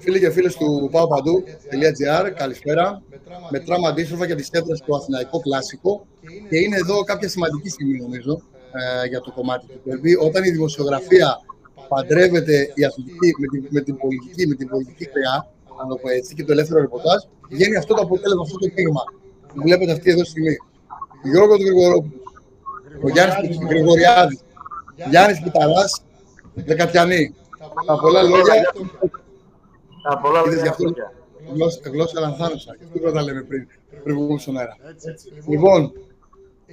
Φίλοι και φίλες του paopadu.gr, καλησπέρα. Μετράμε αντίστροφα για τις τέτρες του Αθηναϊκό Κλάσικο και είναι εδώ κάποια σημαντική στιγμή, νομίζω, ε, για το κομμάτι του Derby. Όταν η δημοσιογραφία παντρεύεται η αθλητική με την, με την πολιτική, με την πολιτική χρειά, αν το πω έτσι, και το ελεύθερο ρεπορτάζ, βγαίνει αυτό το αποτέλεσμα, αυτό το κύμα που βλέπετε αυτή εδώ στιγμή. Γιώργο του Γρηγορόπουλου, ο Γιάννης Γρηγοριάδης, Γιάννης Πιταρά, Δεκατιανή. Τα πολλά λόγια. Τα πολλά λόγια. Γλώσσα, γλώσσα λανθάνουσα. Τι τα λέμε πριν, πριν βγούμε στον αέρα. Λοιπόν,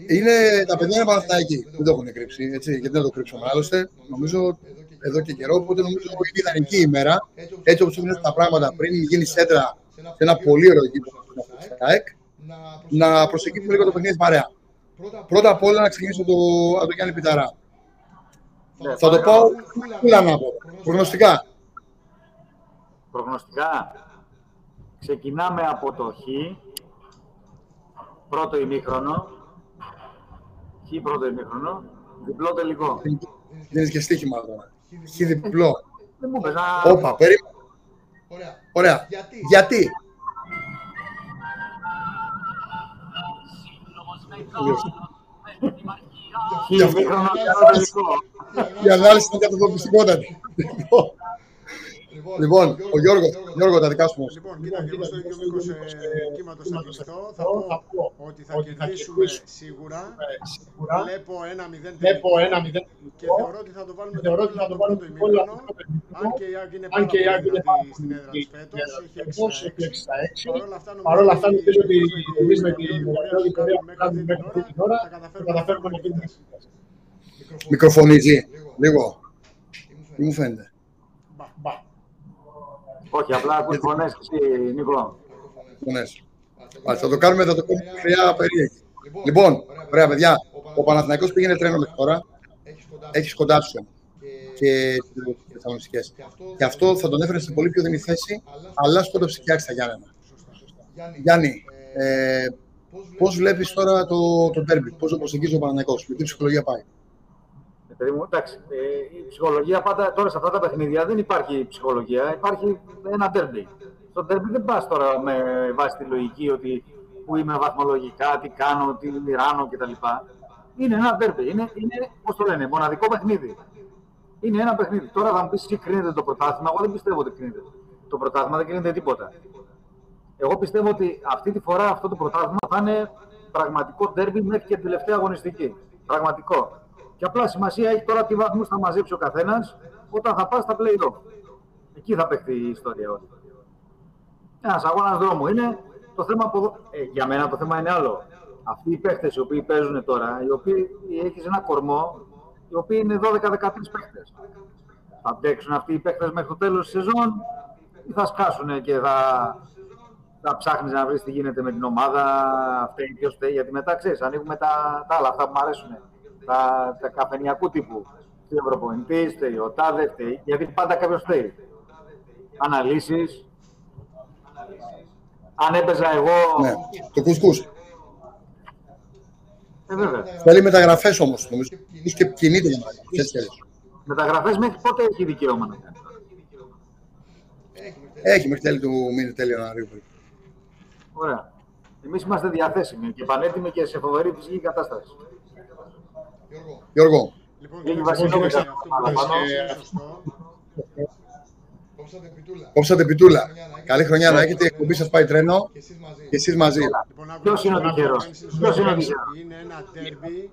είναι, τα παιδιά είναι Παναθηναϊκοί. Δεν το έχουν κρύψει, έτσι, γιατί δεν το κρύψουμε. Άλλωστε, νομίζω εδώ και καιρό, οπότε νομίζω ότι είναι ιδανική ημέρα. Έτσι όπως είναι τα πράγματα πριν γίνει σέντρα σε ένα πολύ ωραίο γήπεδο να προσεγγίσουμε λίγο το παιχνίδι παρέα. Πρώτα απ' όλα να ξεκινήσω το, από τον Γιάννη Πιταρά. Ναι, θα το πάω πουλά να πω. Προγνωστικά. Προγνωστικά. Ξεκινάμε από το Χ. Πρώτο ημίχρονο. Χ πρώτο ημίχρονο. Διπλό τελικό. Δεν και στοίχημα τώρα. Χ διπλό. Δεν μου πες να... Όπα, περίμενα. Ωραία. Ωραία. Γιατί. Γιατί. Η ανάλυση είναι καταδοπιστικότατη. Λοιπόν, ο Γιώργος, Γιώργο, τα δικά σου Λοιπόν, κοίτα, και εγώ στο ίδιος μήκος κύματος θα κλειστώ. Θα πω ότι θα κερδίσουμε σίγουρα. Βλέπω ένα 0 Βλέπω ένα 0 και θεωρώ ότι θα το βάλουμε το πρώτο ημίχρονο. Αν και η Άγκη είναι πάρα πολύ δυνατή στην έδρα της φέτος, έχει 6 Παρ' όλα αυτά νομίζω ότι εμείς με την μεγάλη πορεία που κάνουμε μέχρι την ώρα θα καταφέρουμε να γίνουμε. Μικροφωνίζει λίγο. Τι μου φαίνεται. Όχι, απλά ακούς φωνές εσύ, Νίκο. Φωνές. θα το κάνουμε, θα το κάνουμε χρειά περίεργη. Λοιπόν, ωραία παιδιά, ο Παναθηναϊκός πήγαινε τρένο μέχρι τώρα. Έχεις κοντά σου και τι Και αυτό θα τον έφερε σε πολύ πιο δινή θέση, αλλά σκότωσε και άρχισα Γιάννενα. Γιάννη, ε, πώς βλέπεις τώρα το, το τέρμπι, πώς το προσεγγίζει ο Παναθηναϊκός, με τι ψυχολογία πάει; Παιδί μου, εντάξει, ε, η ψυχολογία πάντα τώρα σε αυτά τα παιχνίδια δεν υπάρχει ψυχολογία, υπάρχει ένα τέρμπι. Στο τέρμπι δεν πας τώρα με βάση τη λογική ότι που είμαι βαθμολογικά, τι κάνω, τι μοιράνω κτλ. Είναι ένα τέρμπι. Είναι, είναι πώς το λένε, μοναδικό παιχνίδι. Είναι ένα παιχνίδι. Τώρα θα μου πεις τι κρίνεται το πρωτάθλημα. Εγώ δεν πιστεύω ότι κρίνεται. Το πρωτάθλημα δεν κρίνεται τίποτα. Εγώ πιστεύω ότι αυτή τη φορά αυτό το πρωτάθλημα θα είναι πραγματικό τέρμπι μέχρι και την τελευταία αγωνιστική. Πραγματικό. Και απλά σημασία έχει τώρα τι βαθμούς θα μαζέψει ο καθένας όταν θα πας στα play-off. Εκεί θα παίξει η ιστορία όλη. Ένας αγώνας δρόμου είναι. Το θέμα από... ε, για μένα το θέμα είναι άλλο. Αυτοί οι παίχτες οι οποίοι παίζουν τώρα, οι οποίοι έχεις ένα κορμό, οι οποίοι είναι 12-13 παίχτες. Θα αντέξουν αυτοί οι παίχτες μέχρι το τέλος της σεζόν ή θα σκάσουν και θα, θα ψάχνεις να βρεις τι γίνεται με την ομάδα, φταίει, ποιος φταίει. Γιατί μετά ξέρεις, ανοίγουμε τα, τα άλλα, αυτά που μου αρέσουν τα, τα καφενιακού τύπου. Τι Ευρωπονητή, φταίει ο Τάδε, φταίει, γιατί πάντα κάποιος φταίει. Αναλύσεις. Αν έπαιζα εγώ. Ναι, το κουσκούς. Ε, βέβαια. Θέλει μεταγραφές όμως. Νομίζω και κινείται για μεταγραφές. Μεταγραφές μέχρι πότε έχει δικαίωμα να κάνει; Έχει μέχρι τέλη του μήνυ τέλη Ιανουαρίου. Ωραία. Εμείς είμαστε διαθέσιμοι και πανέτοιμοι και σε φοβερή φυσική κατάσταση. Γιώργο. Λοιπόν, Κόψατε πιτούλα. Καλή χρονιά να έχετε. Η εκπομπή σας πάει τρένο και εσείς μαζί. Ποιος είναι ο τυχερός; Ποιος είναι ο τυχερός; Είναι ένα τέρμπι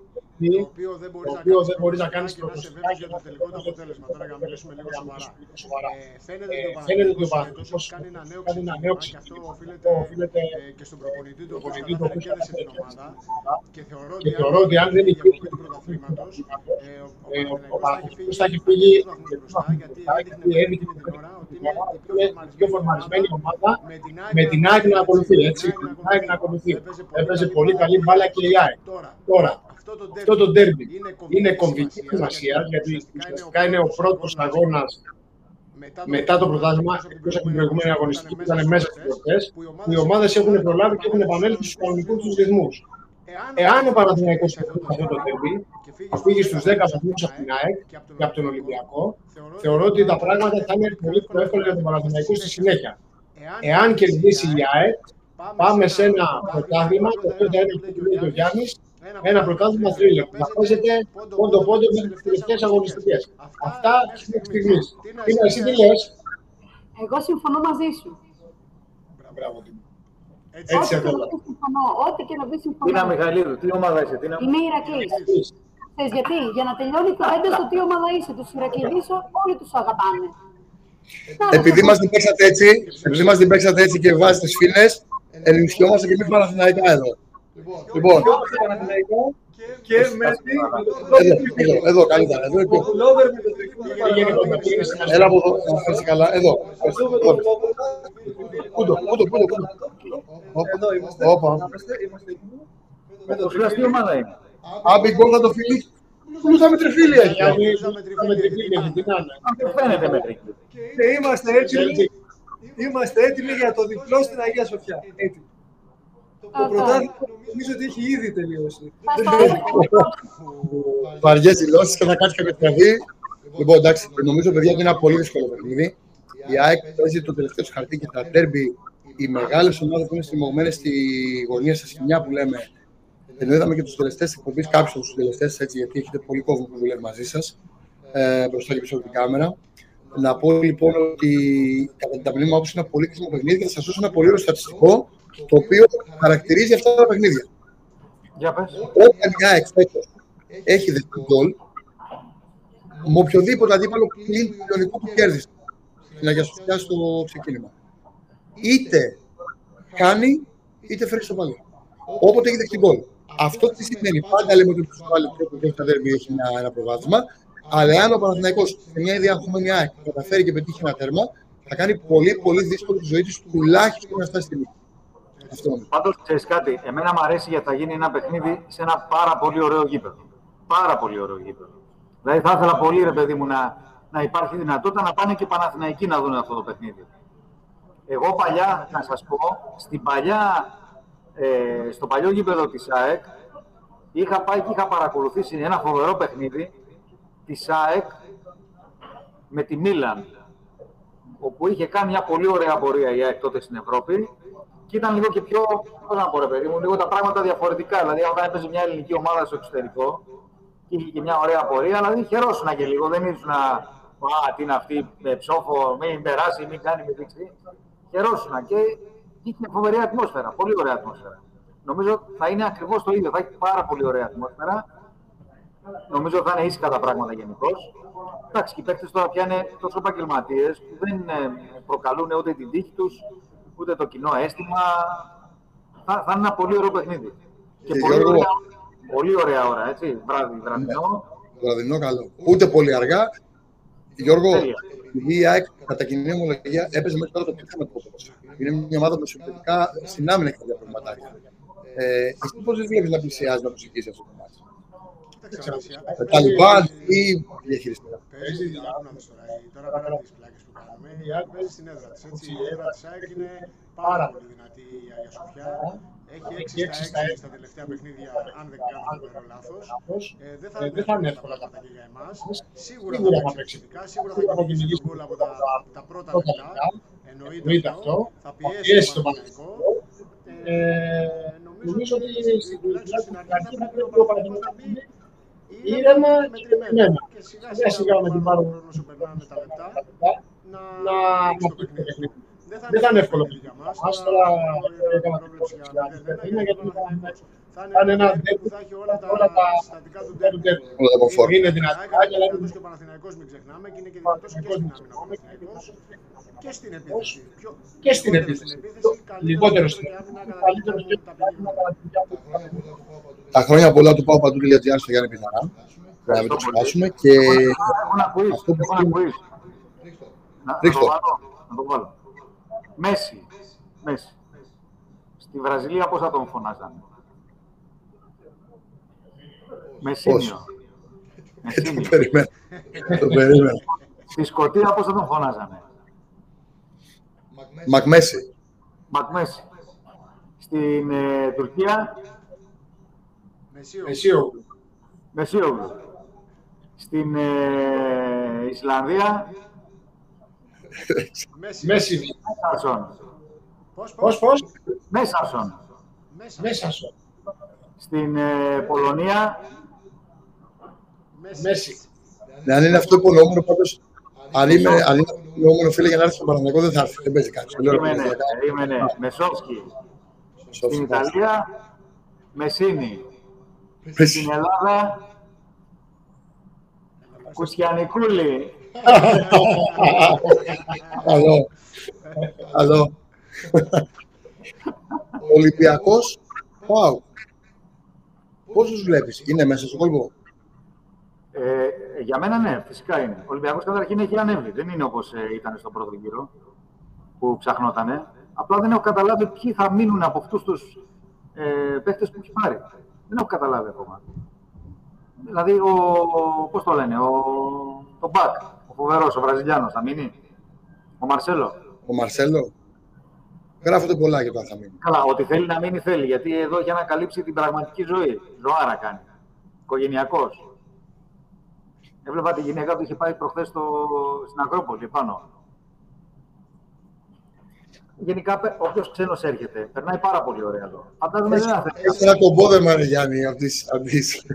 το οποίο δεν μπορείς να κάνεις προγνωστικά για το τελικό του αποτέλεσμα. Τώρα για να μιλήσουμε λίγο σοβαρά. Φαίνεται ότι ο Παναγιώτο κάνει ένα νέο ψηφιακό και αυτό οφείλεται και στον προπονητή του, οποίο κέρδισε την ομάδα. Και θεωρώ ότι αν δεν υπήρχε το πρωταθλήματος, ο Παναγιώτο θα έχει φύγει μπροστά, γιατί έδειχνε την ώρα ότι είναι η πιο φορμαρισμένη ομάδα με την ΑΕΚ να ακολουθεί. Έτσι, την ΑΕΚ να ακολουθεί. Έπαιζε πολύ καλή μπάλα και η ΑΕΚ. Τώρα, αυτό το ντέρμπι είναι κομβική σημασία γιατί ουσιαστικά είναι ο πρώτος αγώνας μετά το πρωτάθλημα, εκτός από την προηγούμενη αγωνιστική που ήταν μέσα στι γιορτές, που οι ομάδες έχουν προλάβει και έχουν επανέλθει στους κανονικούς τους ρυθμούς. Εάν ο Παναθηναϊκός αυτό το τερμπή και φύγει στους 10 βαθμούς από την ΑΕΚ και από τον Ολυμπιακό, θεωρώ ότι τα πράγματα θα είναι πολύ πιο εύκολα για τον Παναθηναϊκό στη συνέχεια. Εάν κερδίσει η ΑΕΚ, πάμε σε ένα πρωτάθλημα, το οποίο θα είναι το ο Γιάννης, ένα πρωτάθλημα θρύλο που θα παίζεται πόντο-πόντο με τις τελευταίες αγωνιστικές. Αυτά στην στιγμής. Τι να εσύ τι λες. Εγώ συμφωνώ μαζί σου. Μπράβο, έτσι ό,τι και να συμφωνώ. Ό,τι και να δει συμφωνώ. Τι να Μιχαλίδου, τι ομάδα είσαι, τι να... Είμαι Ηρακλής. Θες γιατί, για να τελειώνει το έντος το τι ομάδα είσαι. Τους Ηρακλήδης όλοι τους αγαπάνε. Επειδή μας την παίξατε έτσι, επειδή μας την παίξατε έτσι και βάζετε φίλες, ενισχυόμαστε και εμείς Παναθηναϊκά εδώ. Λοιπόν, και Μέση. Εδώ, εδώ, καλύτερα. Εδώ, εδώ. Έλα από εδώ, να φέρεις καλά. Εδώ. Πούντο, πούντο, πούντο, πούντο. Εδώ είμαστε. Όπα. Το φιλαστή ομάδα είναι; Άμπι γκολ θα το φιλεί. Πού θα με τριφύλι έχει. με τριφύλι έχει, τι να είναι. Αν δεν φαίνεται με τρίκι. Και είμαστε έτοιμοι. Είμαστε έτοιμοι για το διπλό στην Αγία Σοφιά. Έτοιμοι. Το πρωτάθλημα νομίζω ότι έχει ήδη τελειώσει. Βαριές δηλώσεις και θα κάτσει και με παιδί. Λοιπόν, εντάξει, νομίζω παιδιά ότι είναι ένα πολύ δύσκολο παιχνίδι. Η ΑΕΚ παίζει το τελευταίο του χαρτί και τα τέρμπι. Οι μεγάλες ομάδες που είναι στριμωγμένε στη γωνία σα σκηνιά που λέμε. Ενώ είδαμε και τους τελευταίες εκπομπές, κάποιους από τους τελευταίες έτσι, γιατί έχετε πολύ κόσμο που δουλεύει μαζί σας ε, μπροστά και πίσω από την κάμερα. Να πω λοιπόν ότι κατά την ταπεινή μου άποψη είναι ένα πολύ κρίσιμο παιχνίδι και θα σας δώσω ένα πολύ ωραίο στατιστικό το οποίο χαρακτηρίζει αυτά τα παιχνίδια. Για πες. Όταν μια εκφέτος έχει δεχτεί γκολ, με οποιοδήποτε αντίπαλο πλην του λιονικού που κέρδισε στην Αγία Σοφιά στο ξεκίνημα. Είτε κάνει, είτε φέρει στο παλιό. Όποτε έχει δεχτεί γκολ. Αυτό τι σημαίνει. Πάντα λέμε ότι ο πάλι τρόπο και τα δέρμη έχει ένα, ένα προβάδισμα. Αλλά αν ο Παναθηναϊκός σε μια διαχωμένη ΑΕΚ καταφέρει και πετύχει ένα τέρμα, θα κάνει πολύ πολύ δύσκολη τη ζωή του τουλάχιστον να φτάσει στη νίκη. Πάντως, ξέρεις κάτι, εμένα μου αρέσει γιατί θα γίνει ένα παιχνίδι σε ένα πάρα πολύ ωραίο γήπεδο. Πάρα πολύ ωραίο γήπεδο. Δηλαδή, θα ήθελα πολύ, ρε παιδί μου, να, να υπάρχει δυνατότητα να πάνε και οι Παναθηναϊκοί να δουν αυτό το παιχνίδι. Εγώ παλιά, να σας πω, στην παλιά, ε, στο παλιό γήπεδο της ΑΕΚ, είχα πάει και είχα παρακολουθήσει ένα φοβερό παιχνίδι της ΑΕΚ με τη Μίλαν, όπου είχε κάνει μια πολύ ωραία πορεία η ΑΕΚ τότε στην Ευρώπη και ήταν λίγο και πιο, πώς να πω ρε παιδί μου, λίγο τα πράγματα διαφορετικά. Δηλαδή, όταν έπαιζε μια ελληνική ομάδα στο εξωτερικό και είχε και μια ωραία πορεία, δηλαδή χαιρόσουνα και λίγο. Δεν ήσουν να, α, τι είναι αυτή, με ψόφο, μην περάσει, μην κάνει, μην δείξει. Χαιρόσουνα και είχε φοβερή ατμόσφαιρα, πολύ ωραία ατμόσφαιρα. Νομίζω θα είναι ακριβώς το ίδιο, θα έχει πάρα πολύ ωραία ατμόσφαιρα. Νομίζω θα είναι ήσυχα τα πράγματα γενικώς. Εντάξει, και οι παίκτες τώρα πια είναι τόσο επαγγελματίες που δεν ε, προκαλούν ούτε την τύχη τους, ούτε το κοινό αίσθημα. Θα, θα είναι ένα πολύ ωραίο παιχνίδι. Και, Και πολύ, Γιώργο- ωραία, πολύ ωραία ώρα, έτσι, βράδυ, βραδινό. Βραδινό καλό. Ούτε πολύ αργά. Γιώργο, Τέλεια. η ΑΕΚ κατά κοινή ομολογία έπαιζε μέχρι τώρα το πίθανο το ποδόσφαιρο. Είναι μια ομάδα που συμφωνητικά στην άμυνα έχει κάποια προβληματάκια. Ε, εσύ πώς δεν βλέπεις να πλησιάζει, να προσεγγίσει αυτό το μάτι; Με τα Λιβάν ή διαχειριστικά. Παίζει, άκου να δεις τώρα, η- τώρα πέρα από τις πλάκες που κάναμε, η ΑΕΚ παίζει στην έδρα της, έτσι. Η έδρα της ΑΕΚ είναι πάρα πολύ δυνατή η Αγία Σοφιά. Έχει 6 στα 6 στα τελευταία παιχνίδια, αν δεν κάνω το λάθος. Ε, δεν θα δεν είναι εύκολα τα πράγματα και για εμάς. Σίγουρα Σίγουρα θα θα παίξει παίξει. επιθετικά, σίγουρα θα κυνηγήσει τον γκολ από τα, τα πρώτα Πρώτα λεπτά. λεπτά. Εννοείται Εννοείται αυτό. αυτό. Θα Θα πιέσει πιέσει τον τον Παναθηναϊκό. Ε, Ε, νομίζω ότι στην τουλάχιστον στην τουλάχιστον αρχή θα πρέπει ο ο Παναθηναϊκός να μπει ήρεμα και μετρημένα. μετρημένα. Και σιγά Σιγά σιγά με την πάρω πάρω χρόνο όσο περνάνε τα λεπτά να, να ανοίξει το να πει το παιχνίδι. παιχνίδι. Δεν θα είναι εύκολο παιχνίδι για μας. Μας Τώρα τώρα έκανα έκανα πρόβλεψη την για πρόβλεψη για 0-1, είναι γιατί γιατί θα θα είναι είναι θα είναι ένα ένα ντέρμπι που ντέρμπι θα έχει όλα τα όλα τα συστατικά του του ντέρμπι. ντέρμπι. Όλα τα κομφόρ. Είναι δυνατά, δυνατά, αλλά είναι είναι και ο Παναθηναϊκός, μην ξεχνάμε, και είναι και δυνατός και στην άμυνα ο Παναθηναϊκός και στην επίθεση. Πιο- και στην λιγότερο επίθεση. καλύτερος Λιγότερο στην στην άμυνα, κατά καλύτερο τη στην διάρκεια των ταπεινών. Τα χρόνια πολλά του πάω παντού για στο Γιάννη Πιθανά. Για να μην το σπάσουμε. Και Έχω ένα quiz, Αυτό που έχω ένα quiz. Να, να Ρίξτε το το. βάλω, να το βάλω. Μέση, Μέση. Στη Βραζιλία πώς θα τον φωνάζανε; Μεσίνιο. το Μεσίνιο. περιμένω. Το περιμένω. Στη Σκωτία πώς θα τον φωνάζανε; Μακμέση. Μακμέση. Στην ε, Τουρκία; Μεσίωγλου. Μεσίωγλου. Στην ε, Ισλανδία, Μέση. Μέση. Μέσαρσον. Πώς, Πώς, πώς. Μέσαρσον. Μέσα. Μέσα σου. Στην ε, Πολωνία, Μέση. Ναι, αν είναι αυτό που εννοούμενο πάντως, αν είναι, αν είναι αυτό που εννοούμενο φίλε για να έρθει στον Παναγενικό δεν θα έρθει, δεν παίζει κάτι. Το λέω, περίμενε, παιδιά, περίμενε, Μεσόφσκι. σώθηκε. Στην Ιταλία, Μεσίνη. Πες. Στην Ελλάδα, Κουσιανικούλη. Καλό. Καλό. Ολυμπιακός, wow. Πόσους βλέπεις, είναι μέσα στον κόλπο; Ε, για μένα ναι, φυσικά είναι. Ο Ολυμπιακός καταρχήν έχει ανέβει. Δεν είναι όπως ε, ήταν στον πρώτο γύρο που ψαχνότανε. Απλά δεν έχω καταλάβει ποιοι θα μείνουν από αυτούς τους ε, παίχτες που έχει πάρει. Δεν έχω καταλάβει ακόμα. Δηλαδή, ο, πώς το λένε, ο, το Μπακ, ο φοβερός, ο Βραζιλιάνος, θα μείνει. Ο Μαρσέλο. Ο Μαρσέλο. Γράφονται πολλά για το αν θα μείνει. Καλά, ότι θέλει να μείνει θέλει, γιατί εδώ έχει ανακαλύψει την πραγματική ζωή. Ζωάρα κάνει. Οικογενειακός. Έβλεπα τη γυναίκα του είχε πάει προχθές στο... στην Ακρόπολη πάνω. Γενικά, όποιος ξένος έρχεται, περνάει πάρα πολύ ωραία εδώ. Φαντάζομαι δεν θα θέλει. Έχει ένα κομπόδεμα, ρε Γιάννη, από τις, από τις,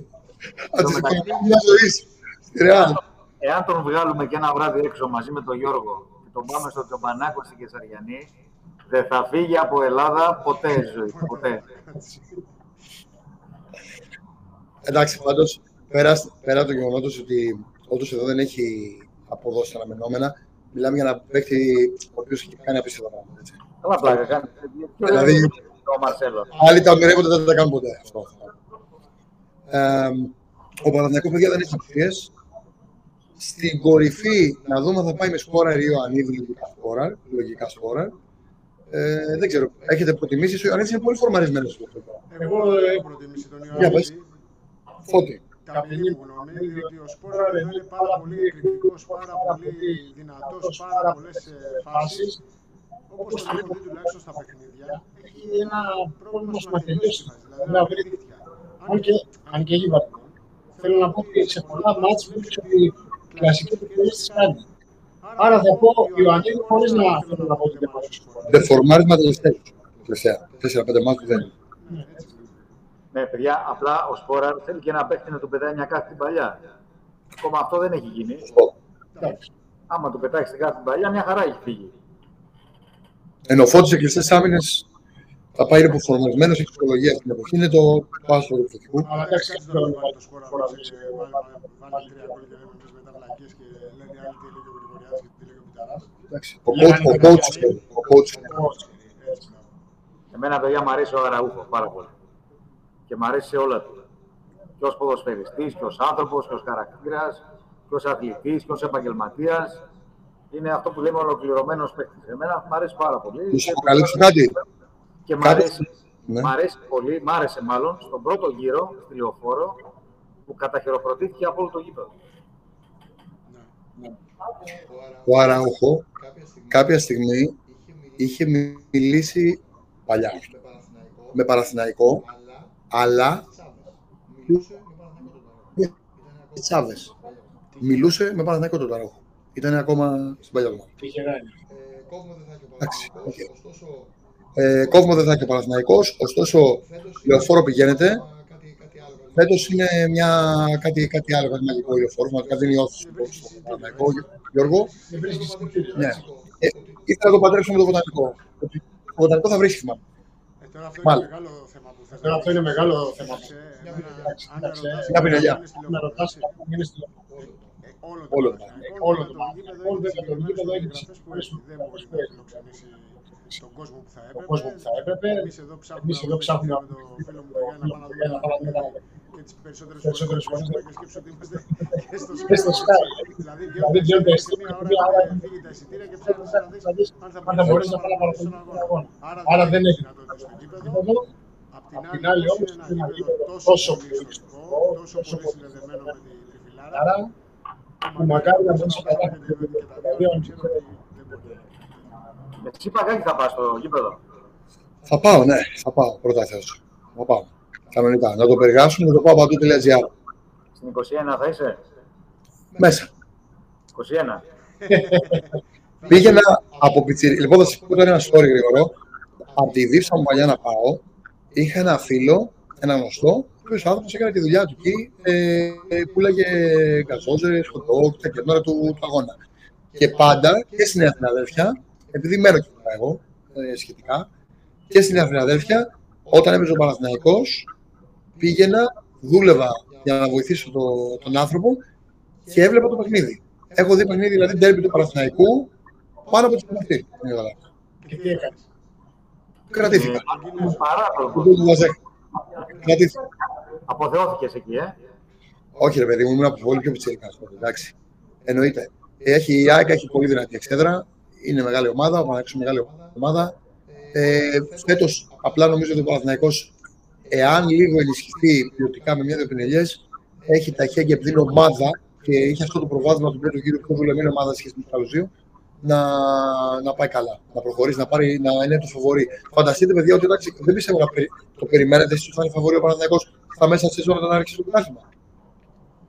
από τις οικονομικές ζωής. Στη Ρεάλ. Εάν τον βγάλουμε και ένα βράδυ έξω μαζί με τον Γιώργο και τον πάμε στο Τζομπανάκο στην Κεσαριανή, δεν θα φύγει από Ελλάδα ποτέ η ζωή. Ποτέ. Εντάξει, πάντως πέρα, πέρα από το γεγονό ότι όντως εδώ δεν έχει αποδώσει τα αναμενόμενα, μιλάμε για ένα παίκτη ο οποίος έχει κάνει απίστευτα πράγματα. Έτσι. Καλά πλάκα κάνει. Δηλαδή- ο Μαρσέλο. Άλλοι τα ονειρεύονται, δεν τα κάνουν ποτέ. Αυτό. Ε, ο Παναθηναϊκός, παιδιά, δεν έχει απευθείας. Στην κορυφή, να δούμε αν θα πάει με σκόρα ή ο Ιωαννίδη, λογικά σκόρα. Λογικά σκόρα. Ε, δεν ξέρω. Έχετε προτιμήσεις. Ο Ιωαννίδης είναι πολύ φορμαρισμένος. στο αυτό. Εγώ ε, έχω προτιμήσει τον Για πες. Ιωάννη. Φώτη. Ταπεινή μου γνώμη, διότι ο Σπόρα εδώ είναι πάρα πολύ εκρηκτικός, πάρα πολύ δυνατός, πάρα πολλές ε, φάσεις. Όπως το έχω δει τουλάχιστον στα παιχνίδια, Έχει ένα πρόβλημα στο να τελειώσει τελειώσει. της φάση, δηλαδή Να να βρει βρει δίχτυα. Αν και, αν και έχει βαθμό. Θέλω να πω ότι σε πολλά μάτς βλέπεις ότι η κλασική επιθέση της κάνει. Άρα θα πω Ιωαννίδη χωρίς να θέλω να πω ότι δεν πάω στο Δεν φορμάρισμα τελευταίο. Τελευταία. 4-5 μάτια δεν είναι. Ναι, παιδιά, απλά ο Σπόρα θέλει και ένα παίχτη να του πετάει μια κάθε την παλιά. Ακόμα αυτό δεν έχει γίνει. Εντάξει. Άμα του πετάξεις την κάθε την παλιά, μια χαρά έχει φύγει. Ενώ ο Φώτης σε κλειστές άμυνες θα πάει είναι φορμαρισμένος, έχει ψυχολογία στην εποχή. Είναι το πάσο του επιθετικού. Αλλά εντάξει, Κάτσε δεν να θέλω μην να βάλει πω το σκορ τώρα αυτός, ε, βάλει- βάλει τρία γκολ και λέμε εμείς μετά βλακίες και λένε οι άλλοι τι έλεγε ο Γρηγοριάδης και τι έλεγε ο Μηταράς. Εντάξει, Ο coach, ο coach, ο coach. Έτσι, ναι. Εμένα, παιδιά, μου αρέσει ο Αραούχο πάρα πολύ. Και μου αρέσει σε όλα του. Και ως ποδοσφαιριστής, και ως άνθρωπος, και ως χαρακτήρας, και ως αθλητής, και ως επαγγελματίας. Είναι αυτό που λέμε ολοκληρωμένος παίκτης. Εμένα μου αρέσει πάρα πολύ. Τους αποκαλύψω κάτι. Και μου Κάτι- αρέσει, Ναι. μ' αρέσει πολύ, μ' άρεσε μάλλον στον πρώτο γύρο στη λεωφόρο που καταχειροκροτήθηκε από όλο το γήπεδο. Ο Αραούχο κάποια στιγμή είχε μιλήσει παλιά με Παναθηναϊκό, αλλά με Τσάβες. Μιλούσε με Παναθηναϊκό τον Αραούχο. Ήταν ακόμα στην παλιά ομάδα. Είχε κάνει. Εντάξει, οκ. Ε, κόβουμε δεν θα έχει ο Παναθηναϊκός, ωστόσο λεωφόρο πηγαίνετε. Φέτος είναι μια, κάτι, κάτι άλλο, κάτι μαγικό η λεωφόρο. Μα κάτι είναι η ώθηση στο Παναθηναϊκό. Γιώργο, Δεν βρίσκεις εισιτήριο. ναι. Ε, ήθελα να το παντρέψω με το βοτανικό. Ότι Το βοτανικό θα βρίσκει θυμάμαι. Ε, τώρα αυτό Μάλλον. είναι μεγάλο θέμα που θες Τώρα να αυτό είναι πεις. μεγάλο θέμα. Σε εμένα, Εντάξει, αν εντάξει, με ρωτάς, Μια πινελιά. είναι στη Να ρωτάς Λεωφόρο, κάποιον είναι στη λεωφόρο. ε, όλο Όλο το το Παναθηναϊκό, Όλο με το το γήπεδο Όλο έχει το γήπεδο έχει τις τις προδιαγραφές που έχει. Δεν μπορεί να φιλοξενήσει τον κόσμο που θα Ο έπρεπε. κόσμο που θα έπρεπε. Εμείς εδώ ψάχνουμε Εμείς να εδώ βρούμε ψάχνουμε με το φίλο μου τον Γιάννη να πάμε να να πάμε δούμε να και τις περισσότερες Περισσότερες φορές φορές. και σκέψου ότι είμαστε και στο Και στο Sky. Sky. Δηλαδή Δηλαδή, βγαίνουν βγαίνουν σε μία ώρα μία ώρα, έχουν φύγει τα εισιτήρια και ψάχνεις να δεις Θα δεις αν θα αν θα μπορείς μπορείς να να πάει να παρακολουθήσεις παρακολουθείς τον τον αγώνα. αγώνα. Άρα δεν έχει δυνατότητα δυνατότητα στο γήπεδο. Εδώ, Απ' Απ' την άλλη όμως είναι ένα γήπεδο τόσο πολύ γνωστικό, τόσο πολύ συνδεδεμένο με τη τριφυλάρα, Άρα, που μακάρι να μπορείς να πάει καταφέρει και τα τα δύο, δύο ξέρω ότι δεν μπορεί. Εσύ παγκάκι θα πας στο γήπεδο. Θα πάω, ναι, θα πάω. Πρώτα Θεός. Θα πάω. Κανονικά. Να το περιγράψουμε με το παπαντού.gr. Στην 21 θα είσαι; Μέσα. 21. Πήγαινα από πιτσιρί. Λοιπόν, θα σα πω τώρα ένα story γρήγορο. Από τη δίψα μου παλιά να πάω, είχα ένα φίλο, ένα γνωστό, ο οποίος άνθρωπος έκανε τη δουλειά του εκεί, ε, πουλάγε γκαζόζε, χοντό, τα κερνόρα του, του αγώνα. Και πάντα και στη Νέα Φιλαδέλφια, επειδή μένω και εγώ ε, σχετικά, και στη Νέα Φιλαδέλφια, όταν έπαιζε ο Παναθηναϊκός, πήγαινα, δούλευα για να βοηθήσω το, τον άνθρωπο και έβλεπα το παιχνίδι. Έχω δει παιχνίδι, δηλαδή τέρμι του Παναθηναϊκού, πάνω από τι παιχνίδι. Και τι έκανες; Κρατήθηκα. Παράδοτος. Κρατήθηκα. Αποθεώθηκες εκεί, ε; Όχι, ρε παιδί μου, ήμουν από πολύ πιο πιτσίρικα. Εντάξει. Εννοείται. Έχει η ΑΕΚ, έχει πολύ δυνατή εξέδρα. Είναι μεγάλη ομάδα, ο Παναγιώτης μεγάλη ομάδα. Ε, Φέτος, απλά νομίζω ότι ο Παναθηναϊκός, εάν λίγο ενισχυθεί ποιοτικά με μια-δύο πινελιές, έχει τα χέρια επειδή είναι ομάδα και είχε αυτό το προβάδισμα του πρώτου γύρου που δουλεύει ομάδα σχέση με το άλλου να, να πάει καλά, να προχωρήσει, να, πάρει, να είναι το φοβορή. Φανταστείτε, παιδιά, ότι εντάξει, δεν πιστεύω να περι... το περιμένετε εσείς ότι θα είναι φοβορή ο Παναθηναϊκός στα μέσα της ώρα να άρχισε το πρωτάθλημα.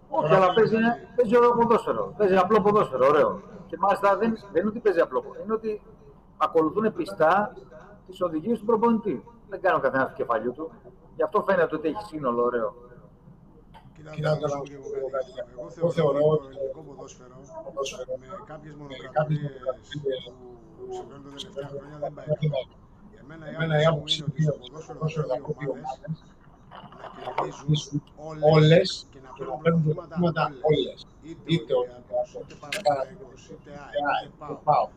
Όχι, αλλά παίζει, παίζει ωραίο ποδόσφαιρο. Παίζει απλό ποδόσφαιρο, ωραίο. Και μάλιστα δεν, δεν είναι ότι παίζει απλό ποδόσφαιρο, είναι ότι ακολουθούν πιστά τις οδηγίες του προπονητή. Δεν κάνω καθένα του κεφαλιού του. Γι' αυτό φαίνεται ότι έχει σύνολο ωραίο. Κοιτάξτε, εγώ θεωρώ ότι το ελληνικό ποδόσφαιρο με κάποιες μονογραφίες που συμβαίνουν τα τελευταία χρόνια δεν πάει καλά. Για μένα η άποψη μου είναι ότι στο ποδόσφαιρο θα πρέπει οι ομάδες να κερδίζουν όλες και να παίρνουν πρωταθλήματα όλες. Είτε ο Ολυμπιακός, είτε Παναθηναϊκός, είτε ΑΕΚ, είτε ΠΑΟ.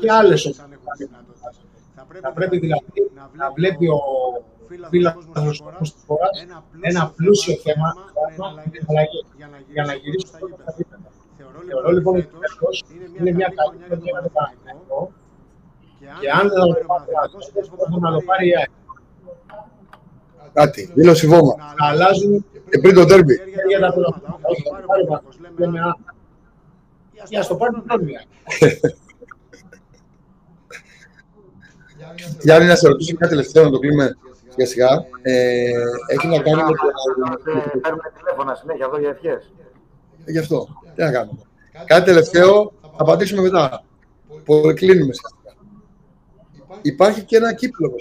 Και άλλες ομάδες αν έχουν δυνατότητες. Θα πρέπει δηλαδή να βλέπει ο φίλαθλος της χώρας ένα πλούσιο θέμα για να γυρίσει στα γήπεδα. Θεωρώ λοιπόν ότι φέτος είναι μια καλή χρονιά για το Παναθηναϊκό και αν δεν το πάρει να το πάρει η ΑΕΚ. Κάτι, δήλωση βόμα. Αλλάζουν Και πριν το τέρμπι. για τα πράγματα. Όχι, θα το πάρει ο Παναθηναϊκός. Λέμε, α, για να στο πάρει το τέρμπι. Γιάννη, να σε ρωτήσω κάτι τελευταίο να το κλείνουμε σιγά σιγά. Ε, έχει να κάνει με το. Παίρνουμε τηλέφωνα συνέχεια εδώ για ευχές. Γι' αυτό. Τι να κάνουμε. Κάτι τελευταίο, θα απαντήσουμε μετά. Που κλείνουμε σιγά σιγά. Υπάρχει και ένα κύπλο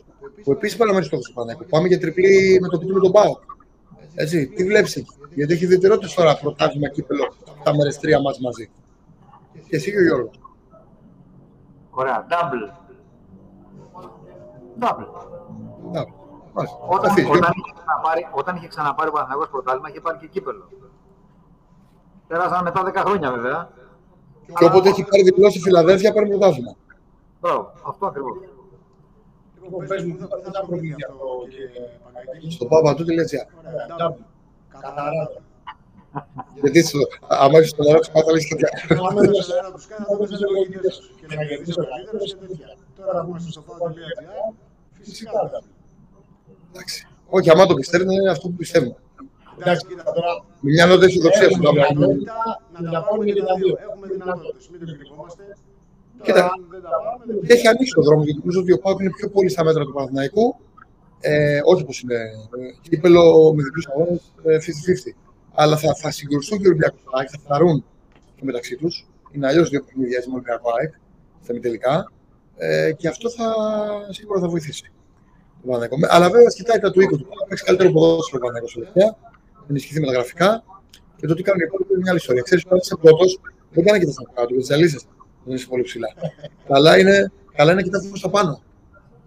που επίσης παραμένει στο Παναγιώτο. Πάμε για τριπλή με το τίτλο με τον Πάο. Έτσι, τι βλέπεις εκεί; Γιατί έχει ιδιαιτερότητες τώρα πρωτάθλημα κύπελο τα μέρε τρία μας μαζί. Και εσύ και ο Γιώργος. Ωραία, double. Double. Να, μάλιστα. Όταν, Αφήνεις. όταν, είχε ξαναπάρει, όταν είχε ξαναπάρει ο Παναθηναϊκός πρωτάθλημα, είχε πάρει και κύπελο. Πέρασαν μετά 10 χρόνια βέβαια. Και όποτε έχει πάρει διπλό στη Φιλαδέλφια, παίρνει πρωτάθλημα. Μπράβο, αυτό ακριβώς. Λοιπόν, πες μου, δεν θα προβληθεί αυτό, κύριε Παγκάκη. Στο παπατού.gr. Ωραία, double. Καθαρά. Γιατί σου, άμα έχεις τον αέρα σου, πάντα λες τέτοια. Άμα δεν σε ένα τους κάνει, θα το πες λίγο ηγητές σου. Και να κερδίσει ο καλύτερος και τέτοια. Τώρα που είμαστε στο fao.gr, φυσικά double. Εντάξει. Όχι, άμα το πιστεύει, είναι αυτό που πιστεύουμε. Εντάξει, κοίτα τώρα. Με μια νότα αισιοδοξία σου. Έχουμε να βγάλουμε. δυνατότητα Να τα πάρουμε και τα δύο. Έχουμε δυνατότητες, μην το κρυβόμαστε. Κοίτα, Αν δεν τα πάρουμε, δεν Και έχει ανοίξει το δρόμο, γιατί νομίζω ότι ο Πάουκ είναι πιο πολύ στα μέτρα του Παναθηναϊκού. Ε, όχι όπω είναι. Ε, Κύπελο με διπλού αγώνε 50-50. Αλλά θα, θα συγκρουστούν και ο Ολυμπιακό ΑΕΚ, θα φθαρούν και μεταξύ τους. Είναι αλλιώς δύο παιχνίδια με Ολυμπιακό ΑΕΚ στα μη τελικά. Ε, και αυτό θα, σίγουρα θα βοηθήσει. τον Παναθηναϊκό. Με- Αλλά βέβαια κοιτάει τα του οίκου του. Θα παίξει καλύτερο ποδόσφαιρο ο Παναθηναϊκός τελευταία. Ενισχυθεί με τα γραφικά. Και το τι κάνουν οι υπόλοιποι είναι μια άλλη ιστορία. Ξέρεις, όταν είσαι πρώτος, δεν κάνει και τα σταυρά του, γιατί ζαλίζεσαι. Δεν είσαι πολύ ψηλά. καλά είναι, καλά είναι να κοιτάς προς τα πάνω.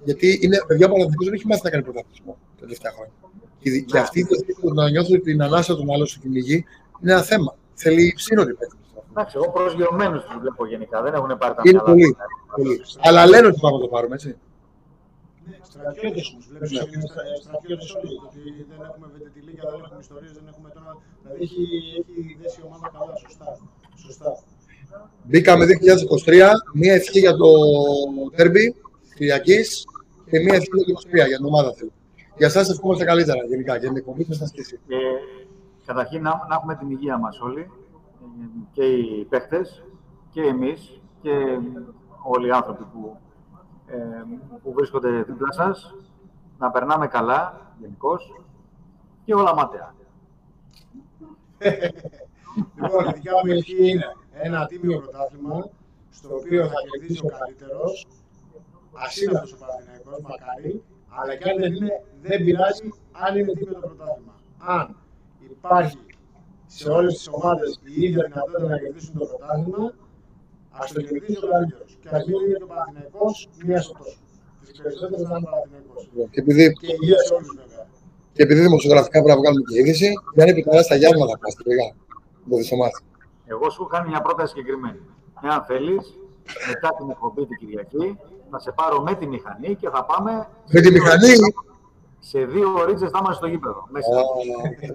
Γιατί είναι, παιδιά, ο Παναθηναϊκός δεν έχει μάθει να κάνει πρωταθλητισμό τα τελευταία χρόνια. Και, δι- και αυτή η διαδικασία να νιώθω την ανάσα των άλλων στην κυνηγή είναι ένα θέμα. Θέλει σύνολη παίκτη. Εντάξει, εγώ προσγειωμένους τους βλέπω γενικά, δεν έχουν πάρει τα Είναι μυαλά πολύ, τους. πολύ. Αλλά λένε ότι πάμε να το πάρουμε, έτσι. Στρατιώτες όμως, βλέπεις ότι είναι στα- στρατιώτες όλοι, ότι δεν έχουμε βεντετιλίγια, δεν έχουμε ιστορίες, δεν έχουμε τώρα... Δηλαδή έχει, έχει δέσει η ομάδα καλά, σωστά. Σωστά. Μπήκαμε 2023, μία ευχή για το τέρμπι Κυριακής και μία ευχή για το 23 για την ομάδα θέλω. Για εσάς ευχόμαστε καλύτερα γενικά για την εκπομπή και στα σκέψη. Και καταρχήν να, να έχουμε την υγεία μας όλοι, ε, και οι παίχτες, και εμείς, και όλοι οι άνθρωποι που, ε, που βρίσκονται δίπλα σας, να περνάμε καλά γενικώς και όλα ματέα. λοιπόν, η δικιά μου ευχή είναι ένα τίμιο πρωτάθλημα, στο οποίο θα κερδίσει ο καλύτερος, ασύλλαβο ο Παναθηναϊκός, μακάρι, αλλά και αν δεν είναι, δεν πειράζει αν είναι τίμιο το πρωτάθλημα. Αν υπάρχει σε όλες τις ομάδες η ίδια δυνατότητα να κερδίσουν το πρωτάθλημα, ας το κερδίσει ο καλύτερος. Και ας μην είναι το Παναθηναϊκός μία στο τόσο. Τις περισσότερες να είναι Παναθηναϊκός. Και επειδή, Και υγεία σε όλου βέβαια. και επειδή δημοσιογραφικά πρέπει να βγάλουμε και είδηση, δεν επιτρέπει στα Γιάννα θα πας τελικά. Το δεις το μάτι. Εγώ σου κάνω μια πρόταση συγκεκριμένη. Εάν θέλεις, μετά την εκπομπή την Κυριακή, θα σε πάρω με τη μηχανή και θα πάμε. Με τη μηχανή, Σε δύο ώρες θα είμαστε στο γήπεδο. Μέσα.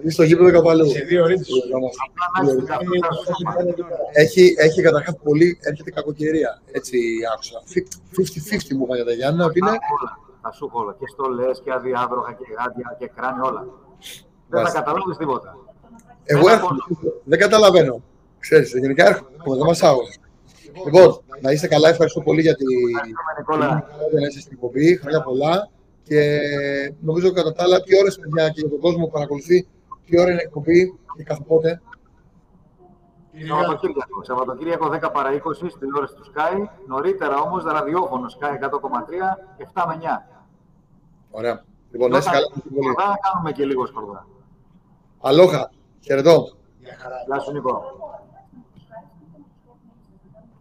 είσαι στο γήπεδο καπαλού. Σε δύο ώρες. Απλά να έχεις την καφέ, θα σου πω. Έχει, έχει καταρχάς πολύ, έρχεται κακοκαιρία. Έτσι άκουσα. 50-50 μου είπαν για τα Γιάννα, ότι είναι. Όλα. Θα σου έχω όλα. Και στολέ και αδιάδροχα και γάντια και κράνη όλα. Δεν θα Μάλιστα. καταλάβεις τίποτα. Εγώ Ένα έρχομαι. Δεν καταλαβαίνω. Ξέρεις, γενικά έρχομαι, δεν μας άγω. Λοιπόν, να είστε καλά, ευχαριστώ πολύ για την Ευχαριστούμε, Νικόλα. να είστε στην εκπομπή. Χρόνια πολλά. Και νομίζω κατά τα άλλα, τι ώρες, παιδιά, και για τον κόσμο που παρακολουθεί, τι ώρα είναι η εκπομπή και κάθε πότε. Σαββατοκύριακο. Σαββατοκύριακο 10 παρα 20 στην ώρα του Sky. Νωρίτερα όμως ραδιόφωνο Sky 100,3 7 με 9. Ωραία. Λοιπόν, να είστε καλά. ευχαριστώ πολύ. Θα κάνουμε και λίγο σκορδά. Αλόχα. Χαιρετώ. Μια χαρά. Γεια σου Νίκο.